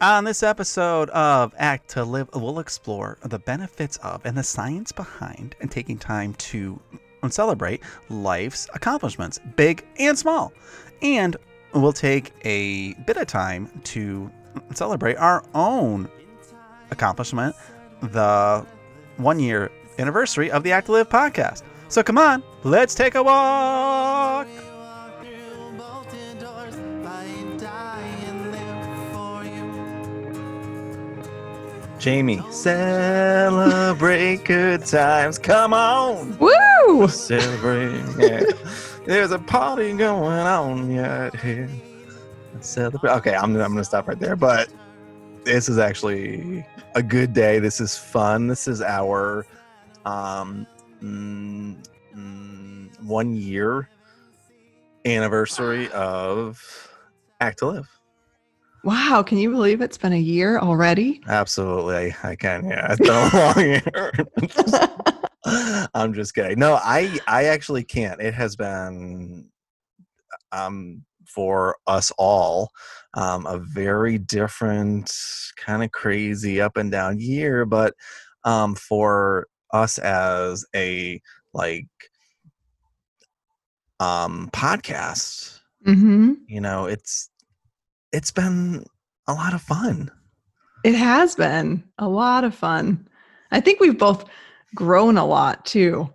On this episode of Act to Live, we'll explore the benefits of and the science behind and taking time to celebrate life's accomplishments, big and small. And we'll take a bit of time to celebrate our own accomplishment, the one year anniversary of the Act to Live podcast. So come on, let's take a walk. Jamie, celebrate good times. Come on. Woo! Celebrate. Yeah. There's a party going on yet here. Celebrate. Okay, I'm, I'm going to stop right there. But this is actually a good day. This is fun. This is our um, mm, mm, one year anniversary of Act to Live. Wow, can you believe it's been a year already? Absolutely, I can. Yeah, it's been a long year. I'm just kidding. No, I I actually can't. It has been um for us all um, a very different kind of crazy up and down year, but um for us as a like um podcast, Mm-hmm. you know, it's it's been a lot of fun. It has been a lot of fun. I think we've both grown a lot too.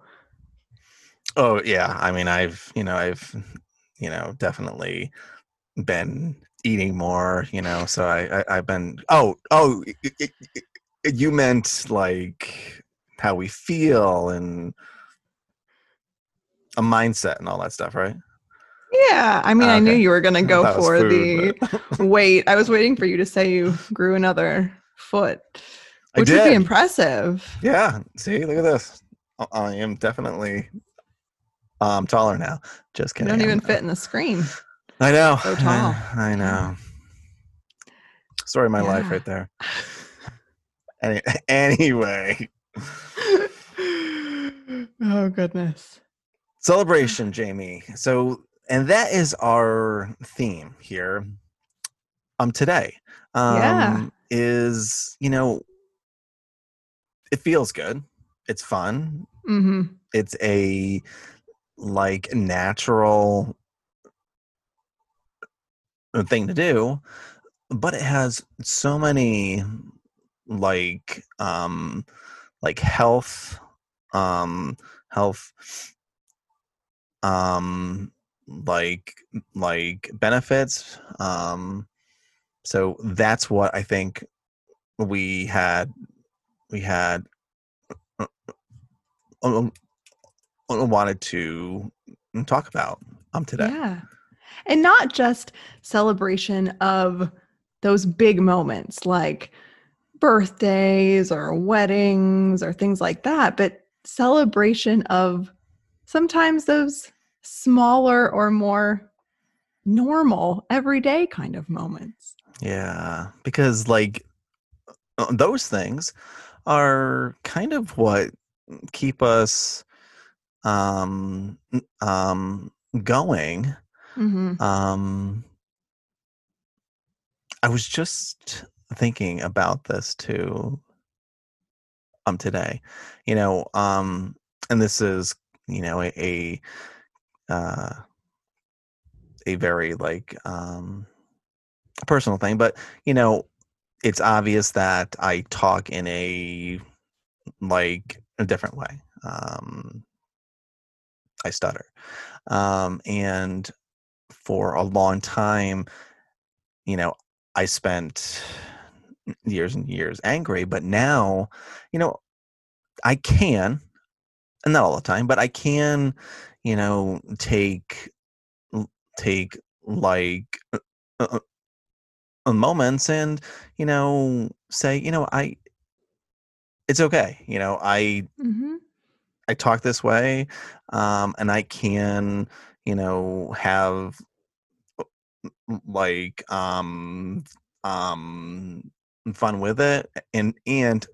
Oh yeah, I mean I've you know I've you know definitely been eating more you know so I, I I've been oh oh y- y- y- you meant like how we feel and a mindset and all that stuff right Yeah, I mean, I knew you were going to go That for food, the weight. I was waiting for you to say you grew another foot, I which would be impressive. yeah see look at this I- I am definitely um taller now just You kidding don't even I'm- fit in the screen. I know so tall. I know story of my life right there Any, anyway oh goodness. celebration jamie so and that is our theme here um today um Yeah. is you know it feels good. It's fun. Hmm it's a like natural thing to do but it has so many like um like health um health um like like benefits um so that's what i think we had we had um, wanted to talk about um today Yeah. And not just celebration of those big moments like birthdays or weddings or things like that, but celebration of sometimes those smaller or more normal, everyday kind of moments. Yeah, because like uh, those things are kind of what keep us um um going. hmm Um I was just thinking about this too um today. You know, um and this is, you know, a, a uh a very like um personal thing, but you know, it's obvious that I talk in a like a different way. Um, I stutter, um, and for a long time, you know, I spent years and years angry, but now, you know, I can, and not all the time, but I can, you know, take take like uh, uh, uh, moments and you know say you know i it's okay you know i hmm i talk this way um and i can you know have uh, like um um fun with it and and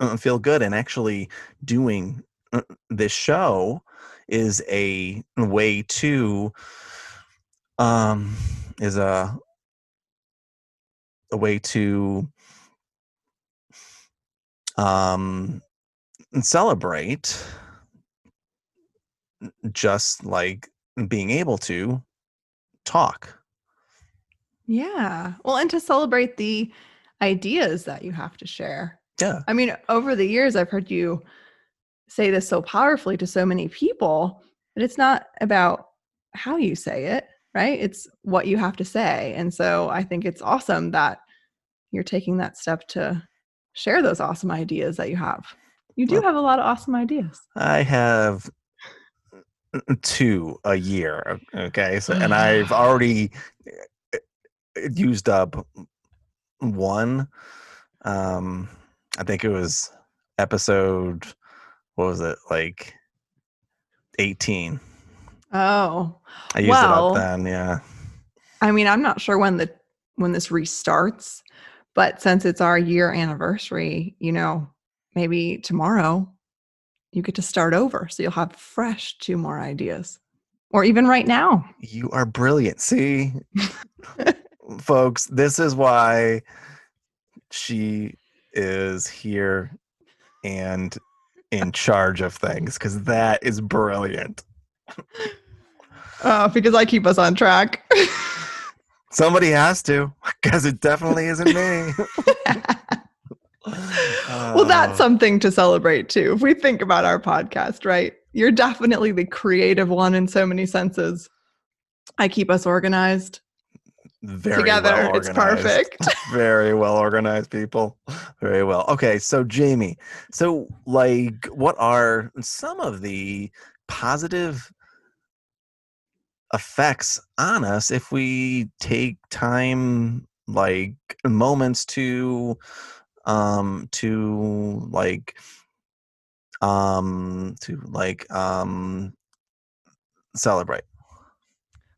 uh, feel good and actually doing uh, this show is a way to um is a a way to um celebrate just like being able to talk Yeah. Well, and to celebrate the ideas that you have to share. yeah I mean, over the years, I've heard you say this so powerfully to so many people, but it's not about how you say it, right? It's what you have to say. And so I think it's awesome that you're taking that step to share those awesome ideas that you have. You do Well- have a lot of awesome ideas. I have two a year. Okay. So, and I've already uh, used up one. Um, I think it was episode, what was it, like 18. Oh, I used Well- it up then. Yeah. I mean, I'm not sure when the when this restarts, but since it's our year anniversary, you know, maybe tomorrow you get to start over. So you'll have fresh two more ideas. Or even right now. You are brilliant. See, folks, this is why she is here and in charge of things because that is brilliant. Uh, because I keep us on track. Somebody has to because it definitely isn't me. well, that's Uh, something to celebrate too. If we think about our podcast, right? You're definitely the creative one in so many senses. I keep us organized very together. well it's perfect. very well organized people very well okay so jamie so like what are some of the positive effects on us if we take time like moments to um to like um to like um celebrate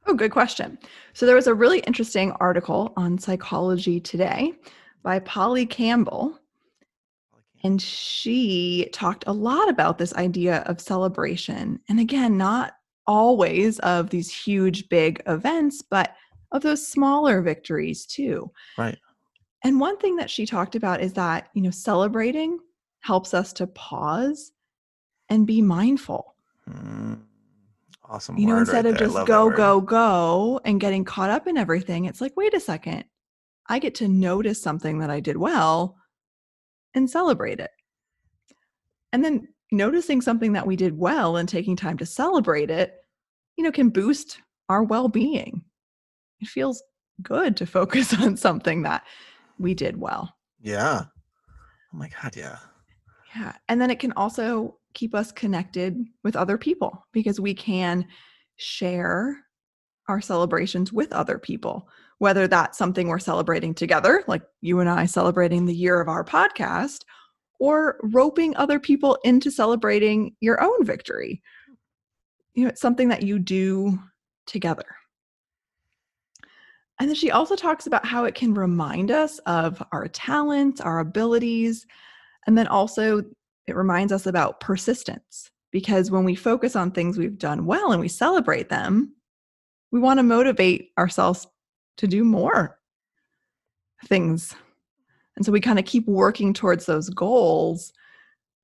Oh, good question. So there was a really interesting article on Psychology Today by Polly Campbell, and she talked a lot about this idea of celebration. And again, not always of these huge, big events, but of those smaller victories too. Right. And one thing that she talked about is that, you know, celebrating helps us to pause and be mindful Mm, awesome you know instead right of there. Just go go go and getting caught up in everything it's like wait a second i get to notice something that i did well and celebrate it and then noticing something that we did well and taking time to celebrate it you know can boost our well-being it feels good to focus on something that we did well Yeah. Oh my god, yeah. Yeah. And then it can also keep us connected with other people because we can share our celebrations with other people, whether that's something we're celebrating together, like you and I celebrating the year of our podcast, or roping other people into celebrating your own victory. You know, it's something that you do together. And then she also talks about how it can remind us of our talents, our abilities, and then also it reminds us about persistence because when we focus on things we've done well and we celebrate them, we want to motivate ourselves to do more things. And so we kind of keep working towards those goals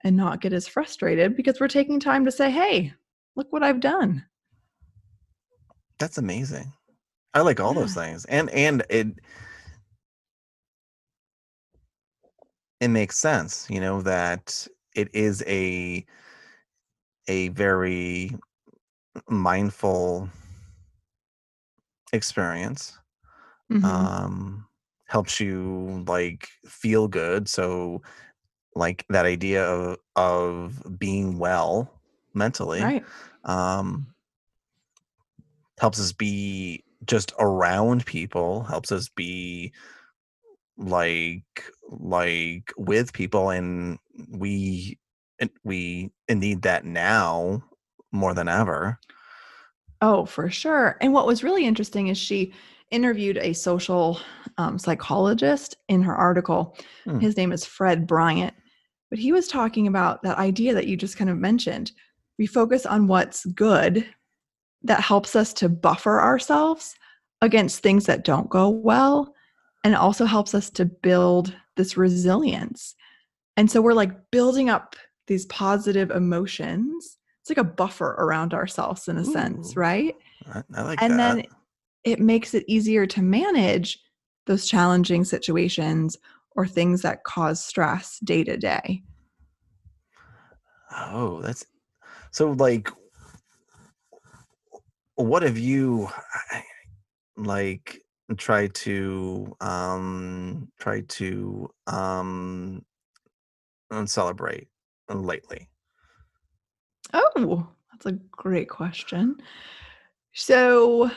and not get as frustrated because we're taking time to say, hey, look what I've done. That's amazing. I like all those things. And and it it makes sense, you know, that it is a a very mindful experience. Mhm. Um helps you like feel good. So like that idea of of being well mentally right. um helps us be just around people helps us be like like with people and we we need that now more than ever Oh, for sure. And what was really interesting is she interviewed a social um, psychologist in her article. Hmm. His name is Fred Bryant. But he was talking about that idea that you just kind of mentioned. We focus on what's good that helps us to buffer ourselves against things that don't go well. and also helps us to build this resilience. And so we're like building up these positive emotions. It's like a buffer around ourselves in a Ooh, sense, right? I, I like and that. then it makes it easier to manage those challenging situations or things that cause stress day to day. Oh, that's so like what have you like tried to um try to um celebrate lately? Oh, that's a great question. So,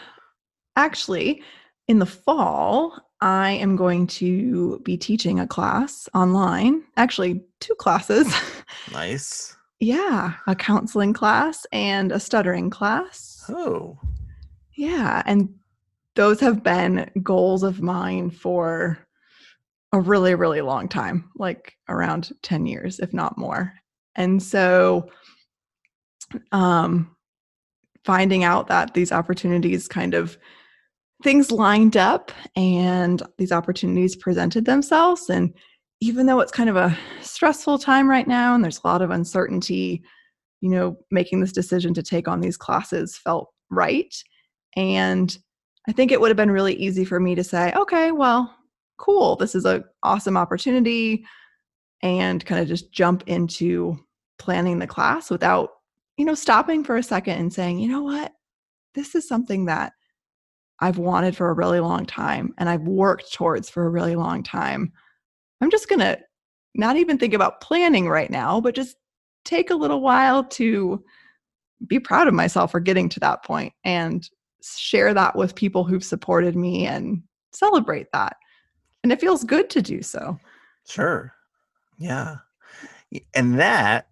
actually, in the fall, I am going to be teaching a class online, actually, two classes. Nice. yeah, a counseling class and a stuttering class. Oh. Yeah. And those have been goals of mine for a really, really long time, like around 10 years, if not more. And so, um, finding out that these opportunities kind of things lined up and these opportunities presented themselves. And even though it's kind of a stressful time right now and there's a lot of uncertainty, you know, making this decision to take on these classes felt right. And I think it would have been really easy for me to say, okay, well, cool, this is an awesome opportunity, and kind of just jump into planning the class without, you know, stopping for a second and saying, you know what, this is something that I've wanted for a really long time and I've worked towards for a really long time. I'm just going to not even think about planning right now, but just take a little while to be proud of myself for getting to that point and share that with people who've supported me and celebrate that. And it feels good to do so. Sure. Yeah. And that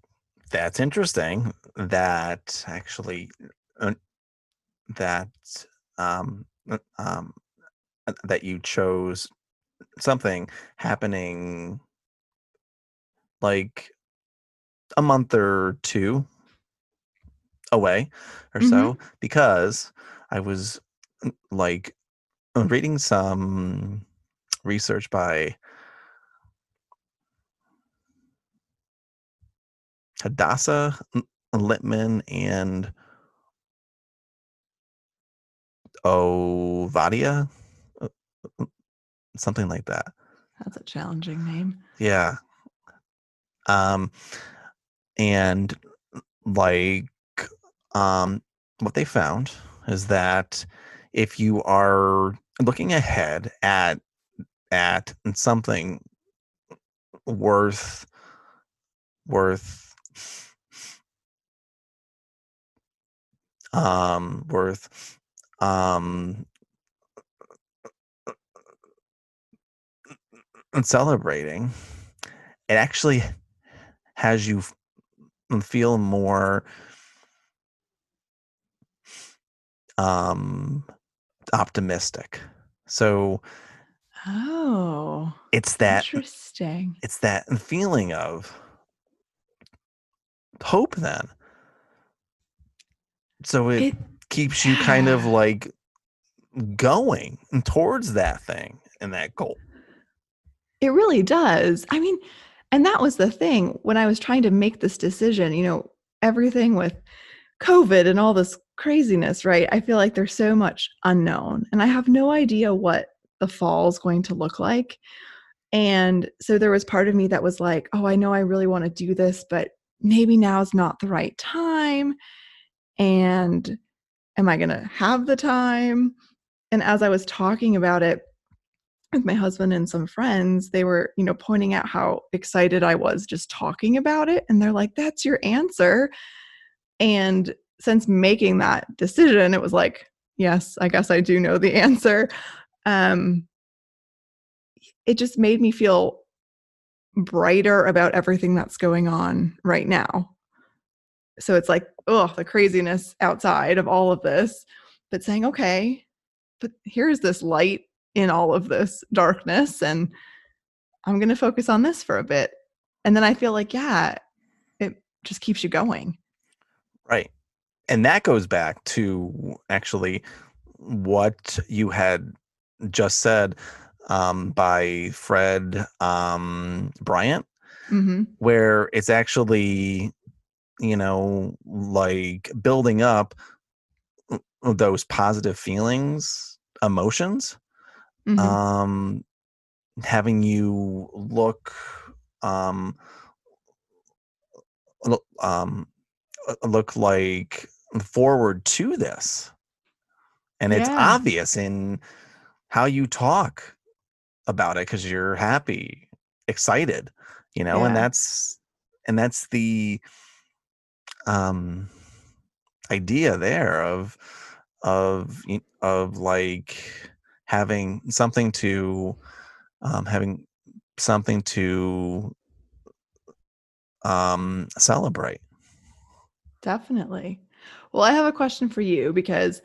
that's interesting that actually uh, that um uh, um uh, that you chose something happening like a month or two away or mm-hmm. so because I was like reading some research by Hadassah Littman and Ovadia, uh, uh, something like that. That's a challenging name. Yeah. Um, and like, um, what they found is that if you are looking ahead at at something worth worth um worth um celebrating it actually has you feel more um optimistic. So Oh. It's that interesting. It's that feeling of hope then. So it, it keeps you kind of like going towards that thing and that goal. It really does. I mean, and that was the thing when I was trying to make this decision, you know, everything with COVID and all this craziness, right? I feel like there's so much unknown and I have no idea what the fall is going to look like. And so there was part of me that was like, oh, I know I really want to do this, but maybe now is not the right time. And am I going to have the time? And as I was talking about it with my husband and some friends, they were, you know, pointing out how excited I was just talking about it. And they're like, that's your answer. And since making that decision, it was like, yes, I guess I do know the answer. Um, it just made me feel brighter about everything that's going on right now. So it's like, oh, the craziness outside of all of this, but saying, okay, but here's this light in all of this darkness, and I'm going to focus on this for a bit. And then I feel like, yeah, it just keeps you going. Right. And that goes back to actually what you had just said um, by Fred um, Bryant, hmm where it's actually, you know, like building up those positive feelings, emotions, hmm um, having you look, um, um, look like forward to this, and it's obvious in how you talk about it because you're happy, excited, you know, and that's and that's the um idea there of of of like having something to um having something to um celebrate Definitely. Well, I have a question for you because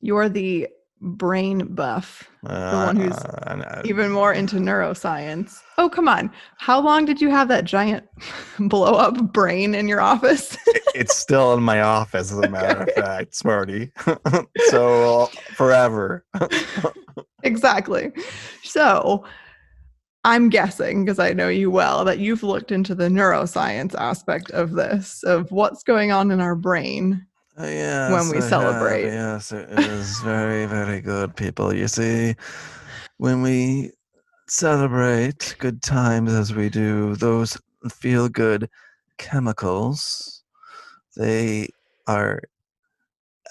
you're the brain buff, the one who's uh, uh, even more into neuroscience. Oh, come on. How long did you have that giant blow up brain in your office? it's still in my office as a matter of fact smarty so forever exactly. So, I'm guessing because I know you well that you've looked into the neuroscience aspect of this, of what's going on in our brain. Uh, yes, when we I have, celebrate. yes, it is very, very good, people. You see, when we celebrate good times as we do, those feel good chemicals, they are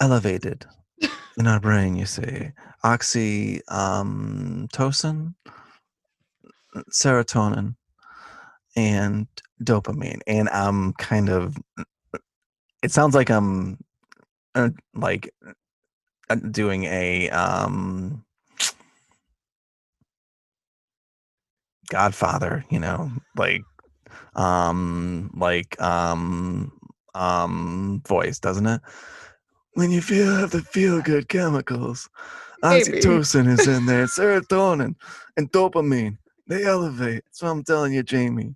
elevated in our brain, you see. Oxytocin, um, serotonin, and dopamine. And I'm kind of, it sounds like I'm uh, like uh, doing a um godfather you know like um like um um voice doesn't it when you feel have the feel good chemicals Maybe. oxytocin is in there serotonin and dopamine they elevate that's what i'm telling you jamie.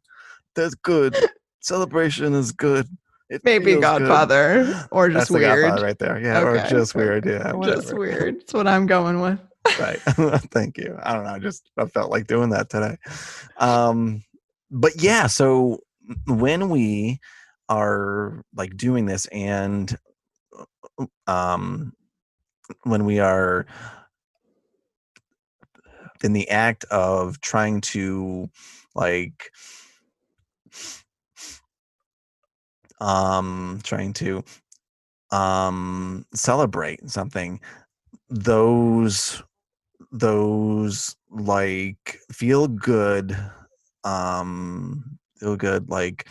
That's good. Celebration is good. It Maybe feels good. Godfather or just that's weird. godfather right there. Yeah or just weird. Yeah Just weird. That's what I'm going with. right. Thank you. I don't know i just i felt like doing that today. Um but yeah so when we are like doing this and um when we are in the act of trying to like um trying to um celebrate something those those like feel good um feel good like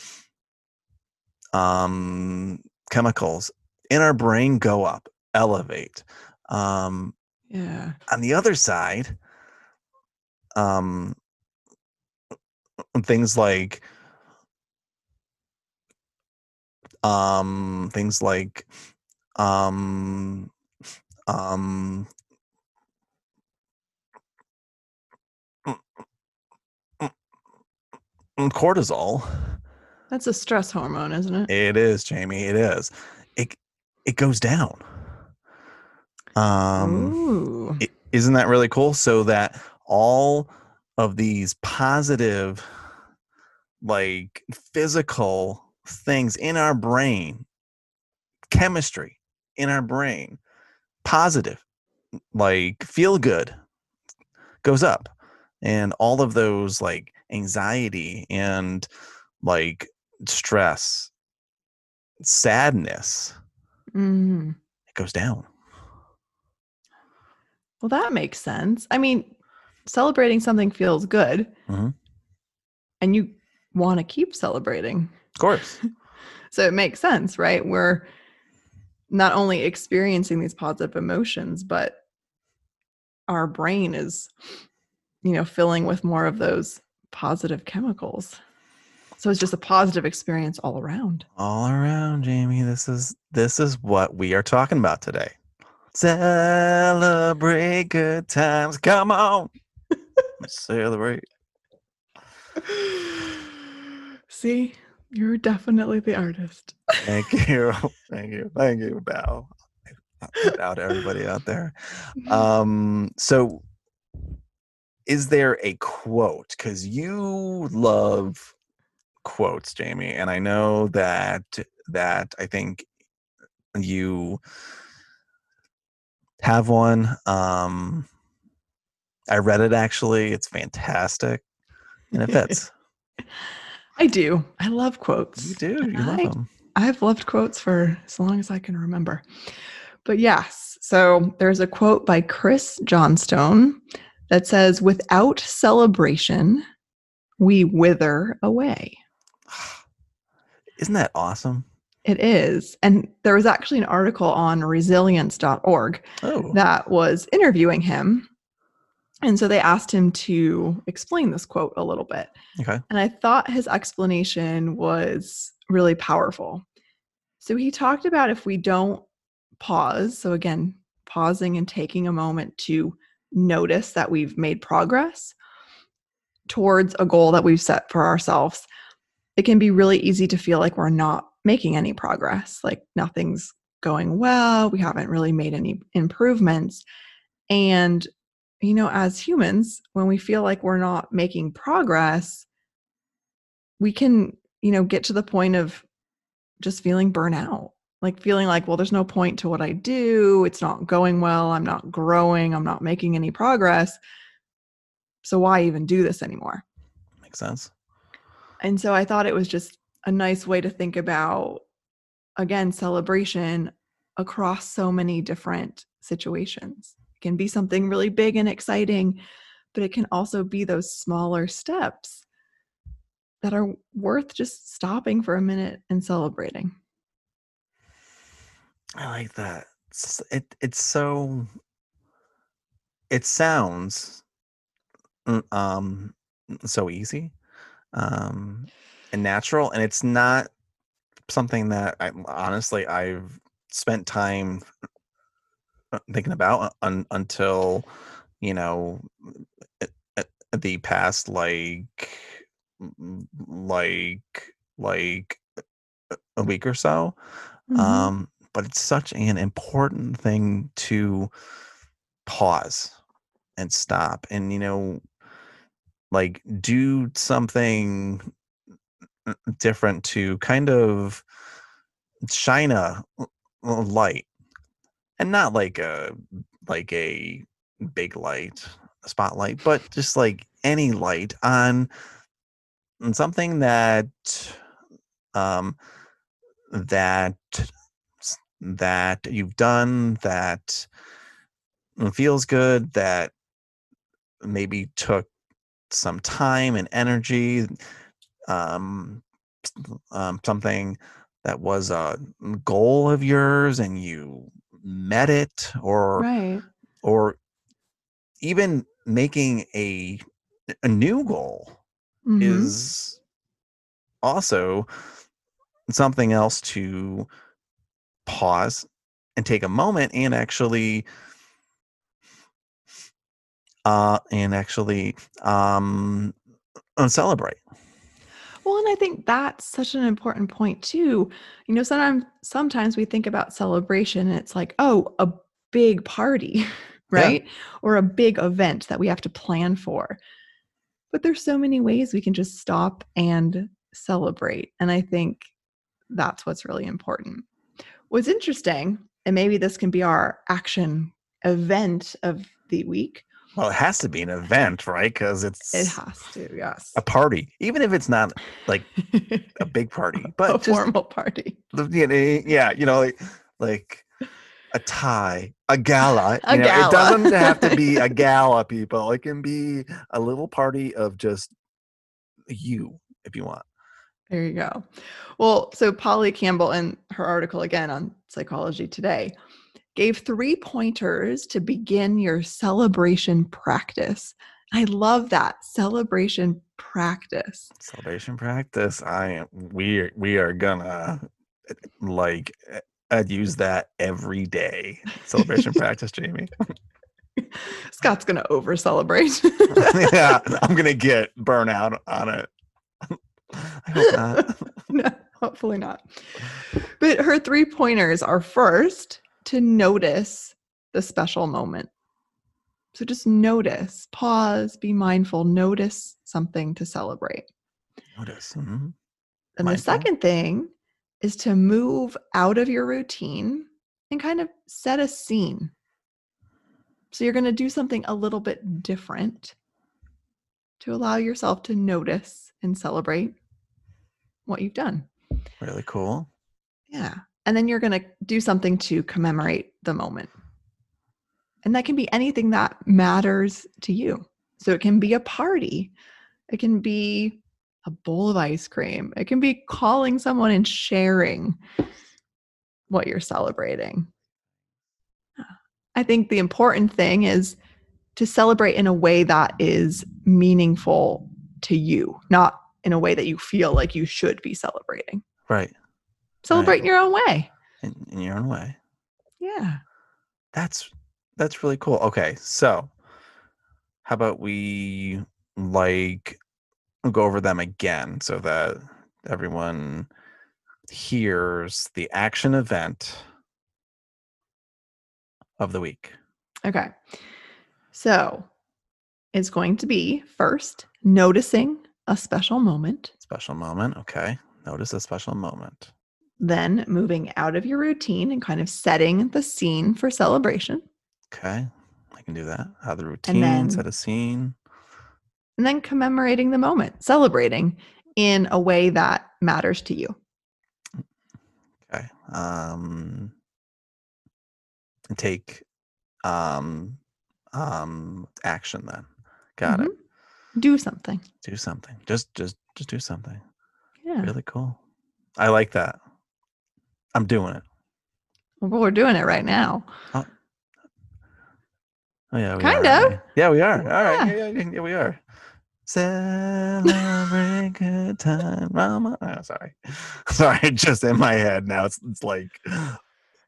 um chemicals in our brain go up elevate um Yeah. on the other side um things like um things like um um mm, cortisol. That's a stress hormone, isn't it? it is jamie it is. It it goes down. Um isn't that really cool? So that all of these positive like physical things in our brain chemistry in our brain positive like feel good goes up and all of those like anxiety and like stress sadness Mhm. it goes down Well, that makes sense. I mean, celebrating something feels good, Mhm. and you want to keep celebrating. of course So it makes sense, right? We're not only experiencing these positive emotions, but our brain is, you know, filling with more of those positive chemicals. So it's just a positive experience all around. all around jamie this is this is what we are talking about today celebrate good times come on celebrate See, you're definitely the artist. thank you thank you thank you bow bow to everybody out there um so is there a quote? Because you love quotes, Jamie, and I know that that I think you have one. Um, I read it actually. It's fantastic, and it fits. I do. I love quotes. you do. You love I- them. I've loved quotes for as long as I can remember. But yes, so there's a quote by Chris Johnstone that says, Without celebration, we wither away. Isn't that awesome? It is. And there was actually an article on resilience.org Oh, that was interviewing him. And so they asked him to explain this quote a little bit. okay. And I thought his explanation was really powerful. So he talked about if we don't pause, so again, pausing and taking a moment to notice that we've made progress towards a goal that we've set for ourselves, it can be really easy to feel like we're not making any progress, like nothing's going well, we haven't really made any improvements. And, you know, as humans, when we feel like we're not making progress, we can, you know, get to the point of just feeling burnout, like feeling like, well, there's no point to what I do. It's not going well. I'm not growing. I'm not making any progress. So why even do this anymore? Makes sense. And so I thought it was just a nice way to think about, again, celebration across so many different situations. Can be something really big and exciting, but it can also be those smaller steps that are worth just stopping for a minute and celebrating. I like that. It's, it it's so. It sounds, mm, um, so easy, um, and natural, and it's not something that I honestly I've spent time thinking about un, until you know uh, uh, the past like like like a- week or so Mhm. um but it's such an important thing to pause and stop and you know like do something different to kind of shine a light and not like a like a big light a spotlight but just like any light on on something that um that that you've done that feels good that maybe took some time and energy um, um something that was a goal of yours and you met it or Right. or even making a a new goal Mhm. is also something else to pause and take a moment and actually uh and actually um uh, celebrate Well, and I think that's such an important point too. You know, sometimes sometimes we think about celebration and it's like, oh, a big party, right? Or a big event that we have to plan for. But there's so many ways we can just stop and celebrate. And I think that's what's really important. What's interesting, and maybe this can be our action event of the week. Well it has to be an event right because it's It has to, yes. a party even if it's not like a big party a but just formal party. know, eh, yeah you know like like a tie a gala A you know gala. it doesn't have to be a gala people it can be a little party of just you if you want There you go. Well, so Polly Campbell in her article again on Psychology Today gave three pointers to begin your celebration practice. I love that celebration practice. celebration practice i am we are we are gonna like i'd use that every day celebration practice jamie Scott's to over celebrate. yeah i'm gonna get burnout on it i hope not no, hopefully not. But her three pointers are first to notice the special moment. So just notice, pause, be mindful, notice something to celebrate. Notice. mhm. And the second thing is to move out of your routine and kind of set a scene. So you're going to do something a little bit different to allow yourself to notice and celebrate what you've done. Really cool. Yeah. And then you're going to do something to commemorate the moment. And that can be anything that matters to you. So it can be a party, it can be a bowl of ice cream, it can be calling someone and sharing what you're celebrating. I think the important thing is to celebrate in a way that is meaningful to you, not in a way that you feel like you should be celebrating. Right. Celebrate in your own way. In, in your own way. Yeah. That's that's really cool. Okay, so how about we like go over them again so that everyone hears the action event of the week. Okay. So it's going to be first noticing a special moment, Special moment. Okay. Notice a special moment. Then moving out of your routine and kind of setting the scene for celebration, Okay. I can do that. Out of the routine, then- set a scene. and then commemorating the moment, celebrating in a way that matters to you. Okay. Um take um um action then. Got it. Mhm. Do something. Do something. Just just just do something. Yeah. Really cool. I like that. I'm doing it. Well, we're doing it right now. Oh, oh yeah, we Kind are, of. Yeah, we are. All right. Yeah. Yeah, yeah, yeah, we are. Celebrate good time, Mama. Oh, sorry, sorry. Just in my head now. It's it's like a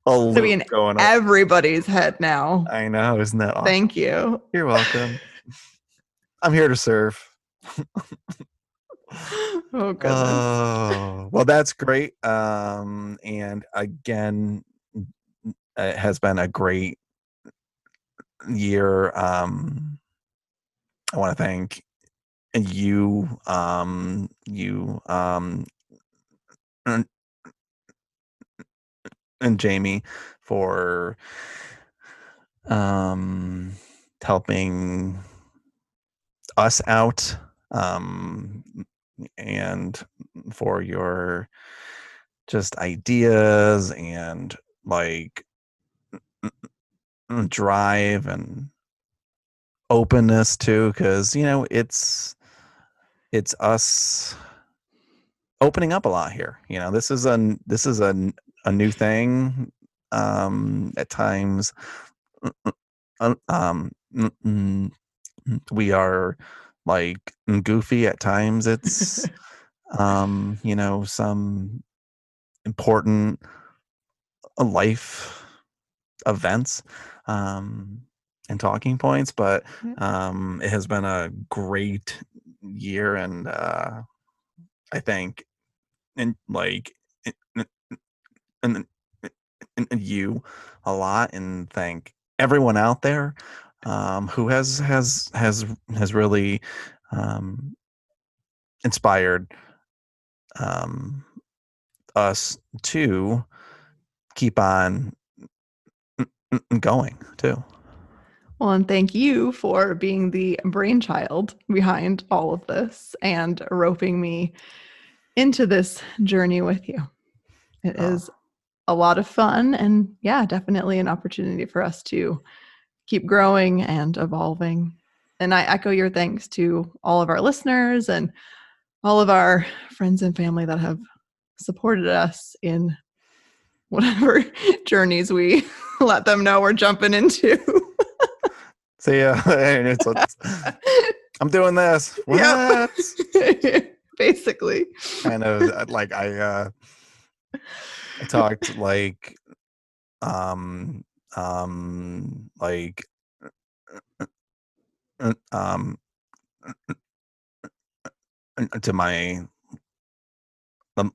So be loop in going on. Everybody's head now. I know, isn't that awesome? Thank you. You're welcome. I'm here to serve. Oh goodness. Oh, well, that's great. Um, and again, it has been a great year. Um, I want to thank you, um, you, um, and, and Jamie for um, helping us out. Um, and for your just ideas and like drive and openness too because you know it's it's us opening up a lot here you know this is a this is a, a new thing um at times. Um mm, mm, we are like goofy at times it's um you know some important life events um and talking points but um it has been a great year and uh i think and like and, and, and you a lot and thank everyone out there um who has has has has really um inspired um us to keep on going too Well, and thank you for being the brainchild behind all of this and roping me into this journey with you. It Oh. is a lot of fun and, yeah, definitely an opportunity for us to keep growing and evolving. And I echo your thanks to all of our listeners and all of our friends and family that have supported us in whatever journeys we let them know we're jumping into. so yeah and it's, it's- i'm doing this Yep. what? Basically. kind of uh, like i uh i talked like um um like uh, um uh, to my um,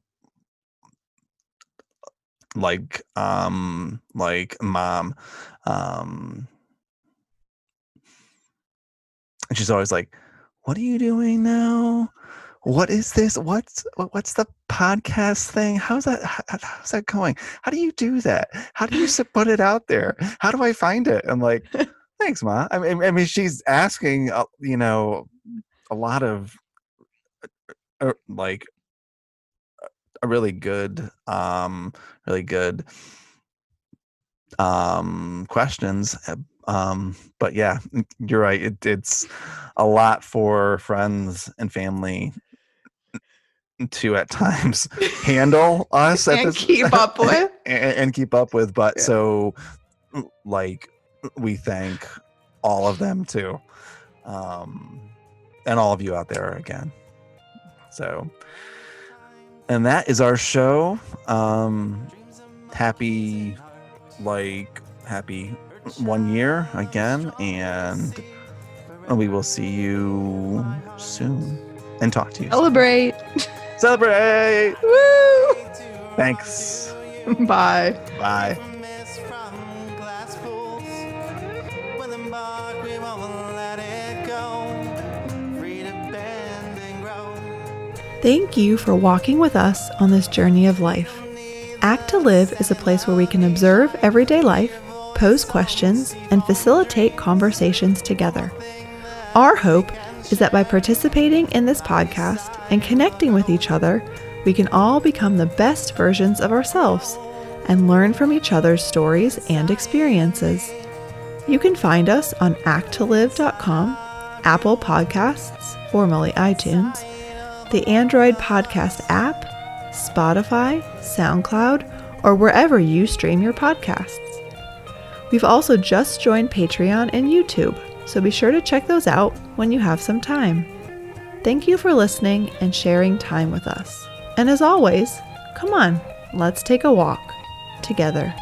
like um like mom um and she's always like, "What are you doing now? What is this? What's what's the podcast thing? How's that? how- How's that going? How do you do that? How do you put it out there? How do I find it?" I'm like, "Thanks, ma." I mean, I mean, she's asking, uh, you know, a lot of uh, like a really good, um, really good um questions uh, um but yeah you're right it, it's a lot for friends and family to at times handle us And this keep up with. and, and keep up with but Yeah. so like we thank all of them too um and all of you out there again so and that is our show um happy like happy one year again and we will see you soon and talk to you. Celebrate. celebrate Woo! thanks Bye. bye Miss from glass pools. With embark, we won't let it go. Free to bend and grow. Thank you for walking with us on this journey of life. Act to Live is a place where we can observe everyday life, pose questions, and facilitate conversations together. Our hope is that by participating in this podcast and connecting with each other, we can all become the best versions of ourselves and learn from each other's stories and experiences. You can find us on acttolive.com, Apple Podcasts, formerly iTunes, the Android Podcast app, Spotify, SoundCloud, or wherever you stream your podcasts. We've also just joined Patreon and YouTube, so be sure to check those out when you have some time. Thank you for listening and sharing time with us. And as always, come on, let's take a walk together.